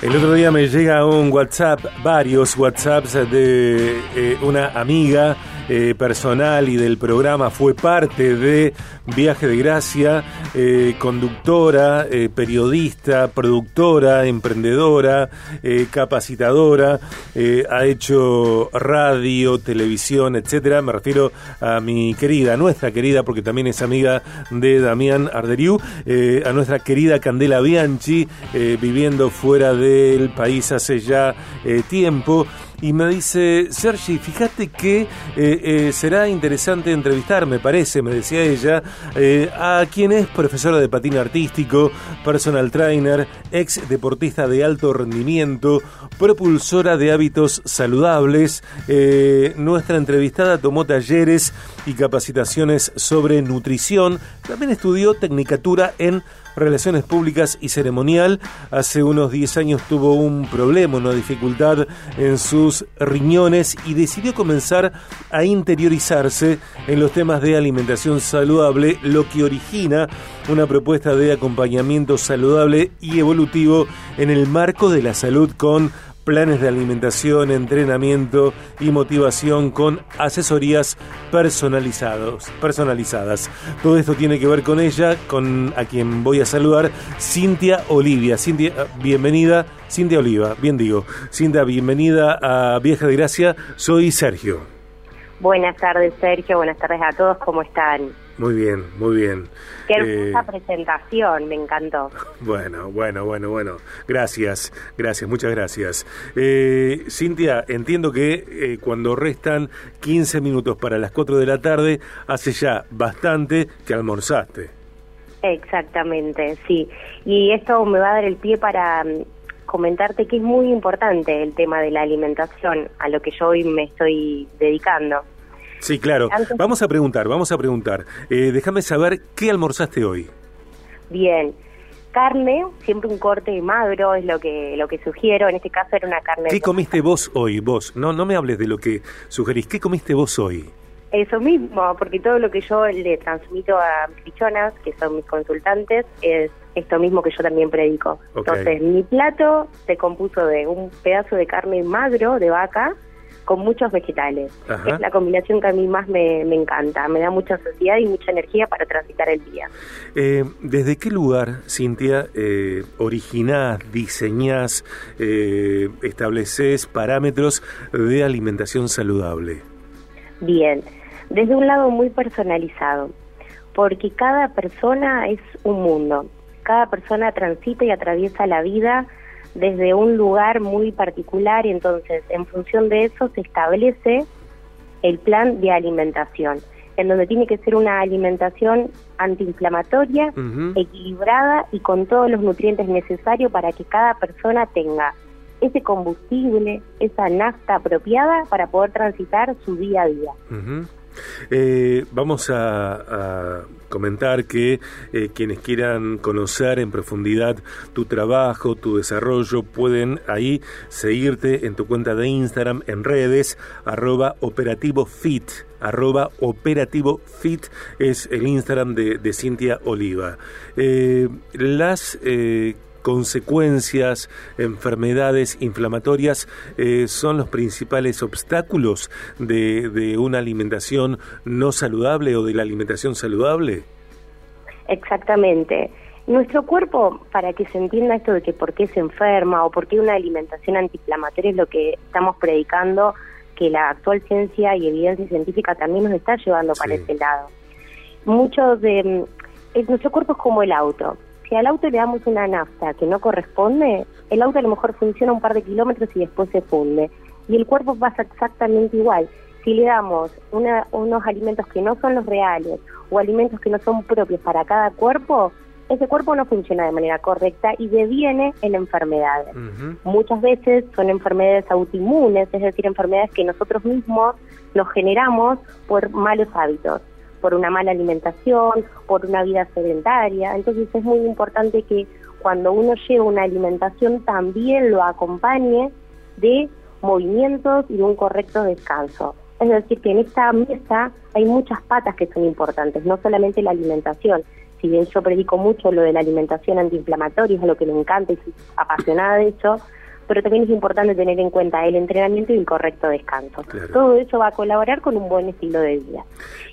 El otro día me llega un WhatsApp, varios WhatsApps de eh, una amiga eh, personal y del programa, fue parte de Viaje de Gracia, eh, conductora, eh, periodista, productora, emprendedora, capacitadora, ha hecho radio, televisión, etcétera. Me refiero a mi querida, nuestra querida, porque también es amiga de Damián Arderiu, a nuestra querida Candela Bianchi, viviendo fuera del país hace ya tiempo y me dice, Sergi, fíjate que eh, eh, será interesante entrevistar, me parece, me decía ella, eh, a quien es profesora de patín artístico, personal trainer, ex deportista de alto rendimiento, propulsora de hábitos saludables. nuestra entrevistada tomó talleres y capacitaciones sobre nutrición, también estudió tecnicatura en Relaciones Públicas y Ceremonial. Hace unos 10 años tuvo un problema, una dificultad en sus riñones y decidió comenzar a interiorizarse en los temas de alimentación saludable, lo que origina una propuesta de acompañamiento saludable y evolutivo en el marco de la salud con planes de alimentación, entrenamiento y motivación con asesorías personalizados, personalizadas. Todo esto tiene que ver con ella, con a quien voy a saludar, Cintia Olivia. Cintia, bienvenida, Cintia Oliva, bien digo. Cintia, bienvenida a Vieja de Gracia. Soy Sergio. Buenas tardes, Sergio. Buenas tardes a todos. ¿Cómo están? Muy bien, muy bien. Qué hermosa eh, presentación, me encantó. Bueno, bueno, bueno, bueno. Gracias, gracias, muchas gracias. Eh, Cintia, entiendo que eh, cuando restan 15 minutos para las 4 de la tarde, hace ya bastante que almorzaste. Exactamente, sí. Y esto me va a dar el pie para mm, comentarte que es muy importante el tema de la alimentación, a lo que yo hoy me estoy dedicando. Sí, claro. Vamos a preguntar, vamos a preguntar. Eh, déjame saber qué almorzaste hoy. Bien. Carne, siempre un corte magro es lo que lo que sugiero. En este caso era una carne. ¿Qué comiste vos hoy? Vos, no, no me hables de lo que sugerís. ¿Qué comiste vos hoy? Eso mismo, porque todo lo que yo le transmito a mis pichonas, que son mis consultantes, es esto mismo que yo también predico. Entonces, mi plato se compuso de un pedazo de carne magro de vaca, con muchos vegetales. Es la combinación que a mí más me, encanta, me da mucha sociedad y mucha energía para transitar el día. Eh, ¿Desde qué lugar, Cintia, eh, originás, diseñás, eh, estableces parámetros de alimentación saludable? Bien, desde un lado muy personalizado, porque cada persona es un mundo, cada persona transita y atraviesa la vida desde un lugar muy particular y entonces en función de eso se establece el plan de alimentación, en donde tiene que ser una alimentación antiinflamatoria, equilibrada y con todos los nutrientes necesarios para que cada persona tenga ese combustible, esa nafta apropiada para poder transitar su día a día. Eh, vamos a, comentar que eh, quienes quieran conocer en profundidad tu trabajo, tu desarrollo, pueden ahí seguirte en tu cuenta de Instagram, en redes, arroba operativo fit arroba operativo fit es el Instagram de, Cintia Oliva. Eh, las consecuencias, enfermedades inflamatorias eh, son los principales obstáculos de, de una alimentación no saludable o de la alimentación saludable? Exactamente. Nuestro cuerpo, para que se entienda esto de que por qué se enferma o por qué una alimentación antiinflamatoria es lo que estamos predicando, que la actual ciencia y evidencia científica también nos está llevando para ese lado. Muchos de... Mm, nuestro cuerpo es como el auto si al auto le damos una nafta que no corresponde, el auto a lo mejor funciona un par de kilómetros y después se funde. Y el cuerpo pasa exactamente igual. Si le damos unos alimentos que no son los reales o alimentos que no son propios para cada cuerpo, ese cuerpo no funciona de manera correcta y deviene en enfermedades. Muchas veces son enfermedades autoinmunes, es decir, enfermedades que nosotros mismos nos generamos por malos hábitos por una mala alimentación, por una vida sedentaria. Entonces es muy importante que cuando uno lleva una alimentación también lo acompañe de movimientos y de un correcto descanso. Es decir, que en esta mesa hay muchas patas que son importantes, no solamente la alimentación, si bien yo predico mucho lo de la alimentación antiinflamatoria, es lo que me encanta y soy apasionada de eso, pero también es importante tener en cuenta el entrenamiento y el correcto descanso. Todo eso va a colaborar con un buen estilo de vida.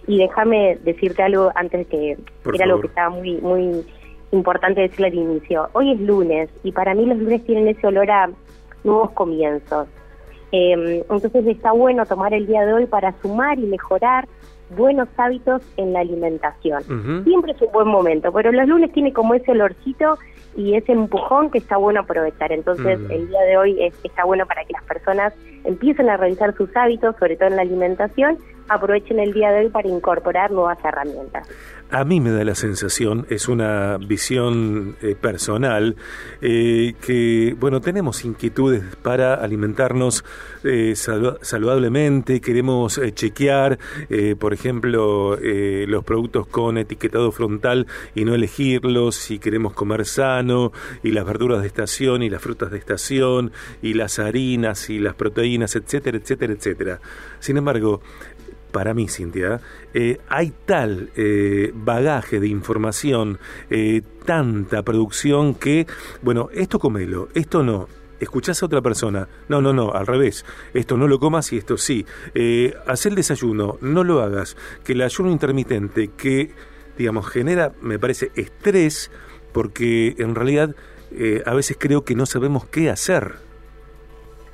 Y déjame decirte algo antes que era algo que estaba muy muy importante decirle al inicio. Hoy es lunes y para mí los lunes tienen ese olor a nuevos comienzos. Eh, entonces está bueno tomar el día de hoy para sumar y mejorar buenos hábitos en la alimentación. Siempre es un buen momento, pero los lunes tiene como ese olorcito y ese empujón que está bueno aprovechar. Entonces, mm. el día de hoy es, está bueno para que las personas empiecen a revisar sus hábitos, sobre todo en la alimentación, aprovechen el día de hoy para incorporar nuevas herramientas. A mí me da la sensación, es una visión eh, personal, eh, que, bueno, tenemos inquietudes para alimentarnos eh, saludablemente, queremos chequear, por ejemplo, los productos con etiquetado frontal y no elegirlos, si queremos comer sano, y las verduras de estación, y las frutas de estación, y las harinas, y las proteínas, etcétera, etcétera, etcétera. Sin embargo, para mí, Cintia, eh, hay tal eh, bagaje de información, eh, tanta producción que, bueno, esto comelo, esto no. Escuchás a otra persona, no, no, no, al revés, esto no lo comas y esto sí. haz el desayuno, no lo hagas. Que el ayuno intermitente, que, digamos, genera, me parece, estrés, porque en realidad a veces creo que no sabemos qué hacer.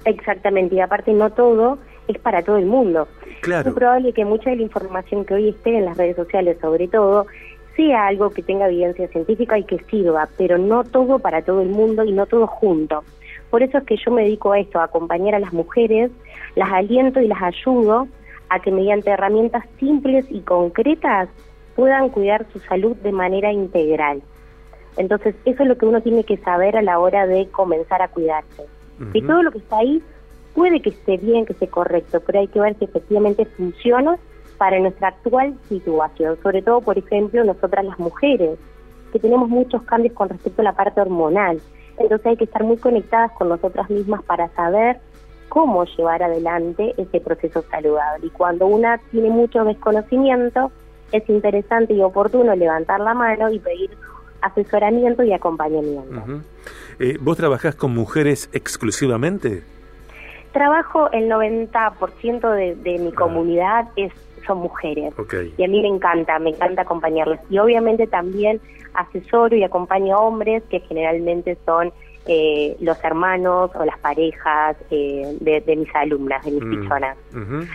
Exactamente, y aparte no todo es para todo el mundo. Es probable que mucha de la información que hoy esté en las redes sociales, sobre todo, sea algo que tenga evidencia científica y que sirva, pero no todo para todo el mundo y no todo junto. Por eso es que yo me dedico a esto, a acompañar a las mujeres, las aliento y las ayudo a que mediante herramientas simples y concretas puedan cuidar su salud de manera integral. Entonces, eso es lo que uno tiene que saber a la hora de comenzar a cuidarse. Y todo lo que está ahí puede que esté bien, que esté correcto, pero hay que ver si efectivamente funciona para nuestra actual situación, sobre todo, por ejemplo, nosotras las mujeres, que tenemos muchos cambios con respecto a la parte hormonal. Entonces hay que estar muy conectadas con nosotras mismas para saber cómo llevar adelante ese proceso saludable. Y cuando una tiene mucho desconocimiento, es interesante y oportuno levantar la mano y pedir asesoramiento y acompañamiento. Eh, ¿Vos trabajás con mujeres exclusivamente? Trabajo, el 90% de, de mi comunidad es son mujeres. Y a mí me encanta, me encanta acompañarlas. Y obviamente también asesoro y acompaño a hombres que generalmente son eh, los hermanos o las parejas eh, de, mis alumnas, de mis mm. personas.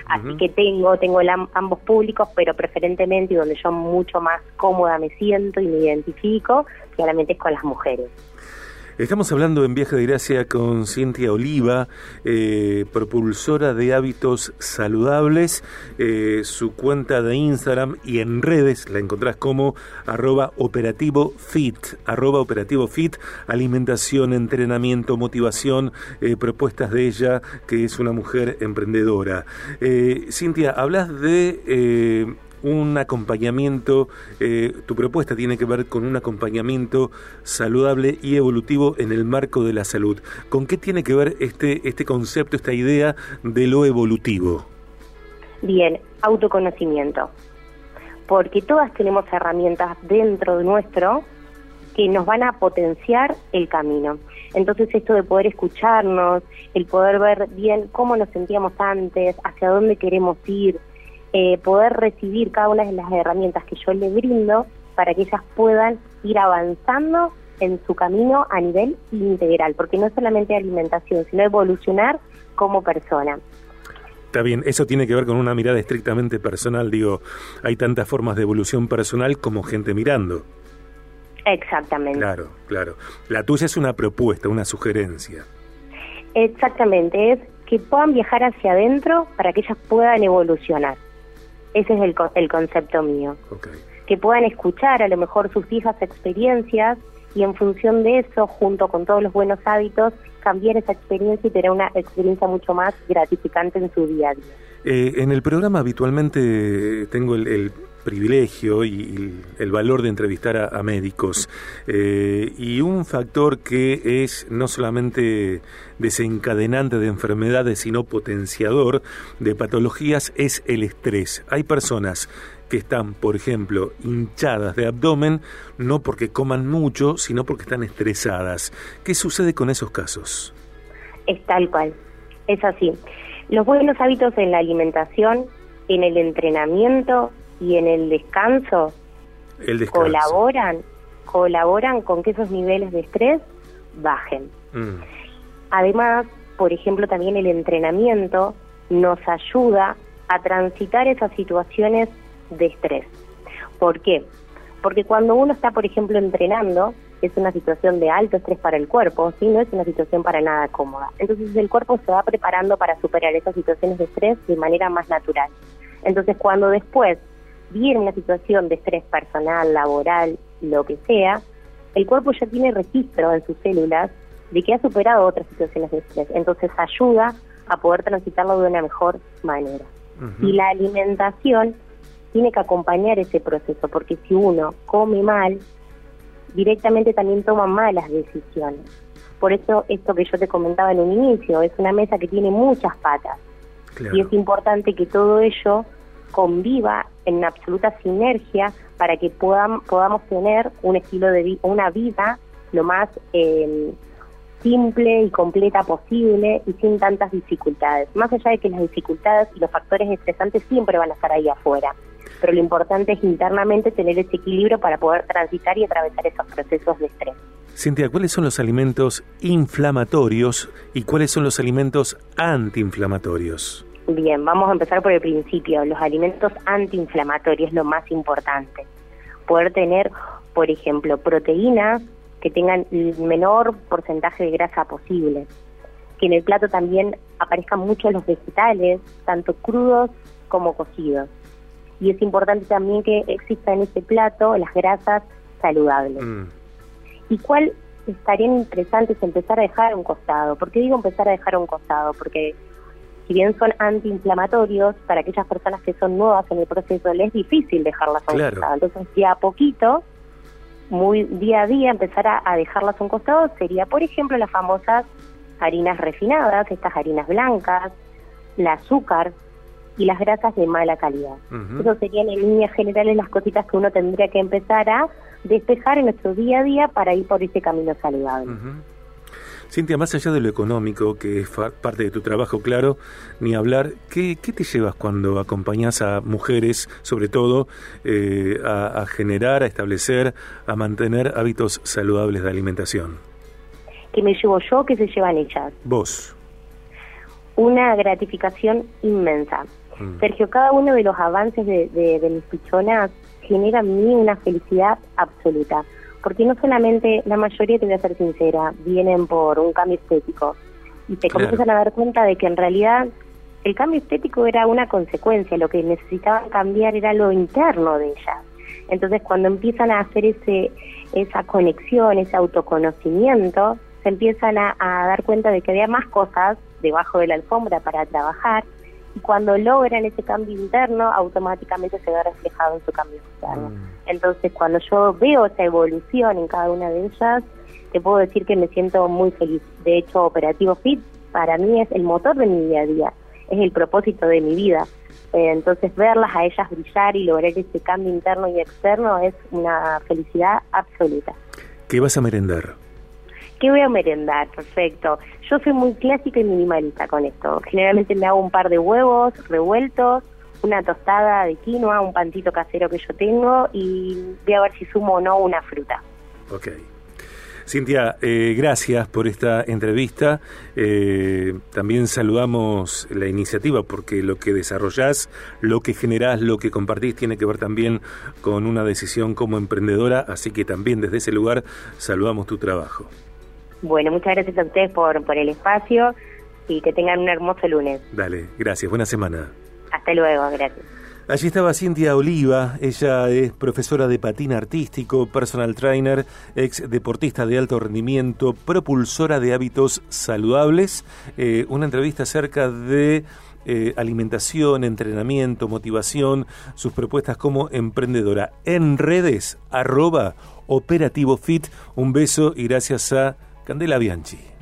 Así que tengo, tengo ambos públicos, pero preferentemente y donde yo mucho más cómoda me siento y me identifico, claramente es con las mujeres. Estamos hablando en Viaje de Gracia con Cintia Oliva, eh, propulsora de hábitos saludables. Eh, su cuenta de Instagram y en redes la encontrás como arroba operativo fit, arroba operativo fit, alimentación, entrenamiento, motivación, eh, propuestas de ella, que es una mujer emprendedora. Cintia, hablas de un acompañamiento, eh, tu propuesta tiene que ver con un acompañamiento saludable y evolutivo en el marco de la salud. ¿Con qué tiene que ver este, este concepto, esta idea de lo evolutivo? Bien, autoconocimiento. Porque todas tenemos herramientas dentro de nuestro que nos van a potenciar el camino. Entonces esto de poder escucharnos, el poder ver bien cómo nos sentíamos antes, hacia dónde queremos ir, eh, poder recibir cada una de las herramientas que yo les brindo para que ellas puedan ir avanzando en su camino a nivel integral, porque no es solamente alimentación, sino evolucionar como persona. Está bien, eso tiene que ver con una mirada estrictamente personal, digo, hay tantas formas de evolución personal como gente mirando. Exactamente. Claro, claro. La tuya es una propuesta, una sugerencia. Exactamente, es que puedan viajar hacia adentro para que ellas puedan evolucionar. Ese es el, el concepto mío. Que puedan escuchar a lo mejor sus hijas experiencias y en función de eso, junto con todos los buenos hábitos, cambiar esa experiencia y tener una experiencia mucho más gratificante en su día a día. Eh, en el programa habitualmente tengo el, privilegio y, el valor de entrevistar a, médicos. Eh, y un factor que es no solamente desencadenante de enfermedades, sino potenciador de patologías es el estrés. Hay personas que están, por ejemplo, hinchadas de abdomen, no porque coman mucho, sino porque están estresadas. ¿Qué sucede con esos casos? Es tal cual, es así. Los buenos hábitos en la alimentación, en el entrenamiento y en el descanso, colaboran colaboran con que esos niveles de estrés bajen. Mm. Además, por ejemplo, también el entrenamiento nos ayuda a transitar esas situaciones de estrés. ¿Por qué? Porque cuando uno está, por ejemplo, entrenando, es una situación de alto estrés para el cuerpo, ¿sí? no es una situación para nada cómoda. Entonces el cuerpo se va preparando para superar esas situaciones de estrés de manera más natural. Entonces cuando después viene una situación de estrés personal, laboral, lo que sea, el cuerpo ya tiene registro en sus células de que ha superado otras situaciones de estrés. Entonces ayuda a poder transitarlo de una mejor manera. Y la alimentación tiene que acompañar ese proceso, porque si uno come mal, directamente también toma malas decisiones. Por eso esto que yo te comentaba en un inicio, es una mesa que tiene muchas patas. Y es importante que todo ello conviva en absoluta sinergia para que podamos, podamos tener un estilo de una vida lo más eh, simple y completa posible y sin tantas dificultades. Más allá de que las dificultades y los factores estresantes siempre van a estar ahí afuera pero lo importante es internamente tener ese equilibrio para poder transitar y atravesar esos procesos de estrés. Cintia, ¿cuáles son los alimentos inflamatorios y cuáles son los alimentos antiinflamatorios? Bien, vamos a empezar por el principio. Los alimentos antiinflamatorios es lo más importante. Poder tener, por ejemplo, proteínas que tengan el menor porcentaje de grasa posible. Que en el plato también aparezcan mucho los vegetales, tanto crudos como cocidos y es importante también que exista en ese plato las grasas saludables. Mm. ¿Y cuál estaría interesante es empezar a dejar a un costado? ¿Por qué digo empezar a dejar a un costado? Porque si bien son antiinflamatorios, para aquellas personas que son nuevas en el proceso les es difícil dejarlas a un costado. Entonces, ya a poquito, muy día a día, empezar a, a dejarlas a un costado sería, por ejemplo, las famosas harinas refinadas, estas harinas blancas, el azúcar, y las grasas de mala calidad. Eso serían en líneas generales las cositas que uno tendría que empezar a despejar en nuestro día a día para ir por ese camino saludable. Cintia, más allá de lo económico, que es parte de tu trabajo, claro, ni hablar, ¿qué, qué te llevas cuando acompañas a mujeres, sobre todo, eh, a, a, generar, a establecer, a mantener hábitos saludables de alimentación? ¿Qué me llevo yo? ¿Qué se llevan ellas? Vos. Una gratificación inmensa. Mm. Sergio, cada uno de los avances de, de, mis pichonas genera en mí una felicidad absoluta. Porque no solamente, la mayoría, te voy a ser sincera, vienen por un cambio estético. Y te comienzan a dar cuenta de que en realidad el cambio estético era una consecuencia, lo que necesitaban cambiar era lo interno de ellas. Entonces, cuando empiezan a hacer ese esa conexión, ese autoconocimiento, se empiezan a, a dar cuenta de que había más cosas debajo de la alfombra para trabajar y cuando logran ese cambio interno, automáticamente se ve reflejado en su cambio externo. Mm. Entonces, cuando yo veo esa evolución en cada una de ellas, te puedo decir que me siento muy feliz. De hecho, Operativo Fit para mí es el motor de mi día a día, es el propósito de mi vida. Eh, entonces, verlas a ellas brillar y lograr ese cambio interno y externo es una felicidad absoluta. ¿Qué vas a merendar? ¿Qué voy a merendar? Perfecto. Yo soy muy clásica y minimalista con esto. Generalmente me hago un par de huevos revueltos, una tostada de quinoa, un pantito casero que yo tengo y voy a ver si sumo o no una fruta. Ok. Cintia, eh, gracias por esta entrevista. Eh, también saludamos la iniciativa porque lo que desarrollás, lo que generás, lo que compartís tiene que ver también con una decisión como emprendedora, así que también desde ese lugar saludamos tu trabajo. Bueno, muchas gracias a ustedes por, por el espacio y que tengan un hermoso lunes. Dale, gracias. Buena semana. Hasta luego, gracias. Allí estaba Cintia Oliva, ella es profesora de patín artístico, personal trainer, ex deportista de alto rendimiento, propulsora de hábitos saludables. Eh, una entrevista acerca de eh, alimentación, entrenamiento, motivación, sus propuestas como emprendedora. En redes, arroba operativo fit. Un beso y gracias a Candela Bianchi.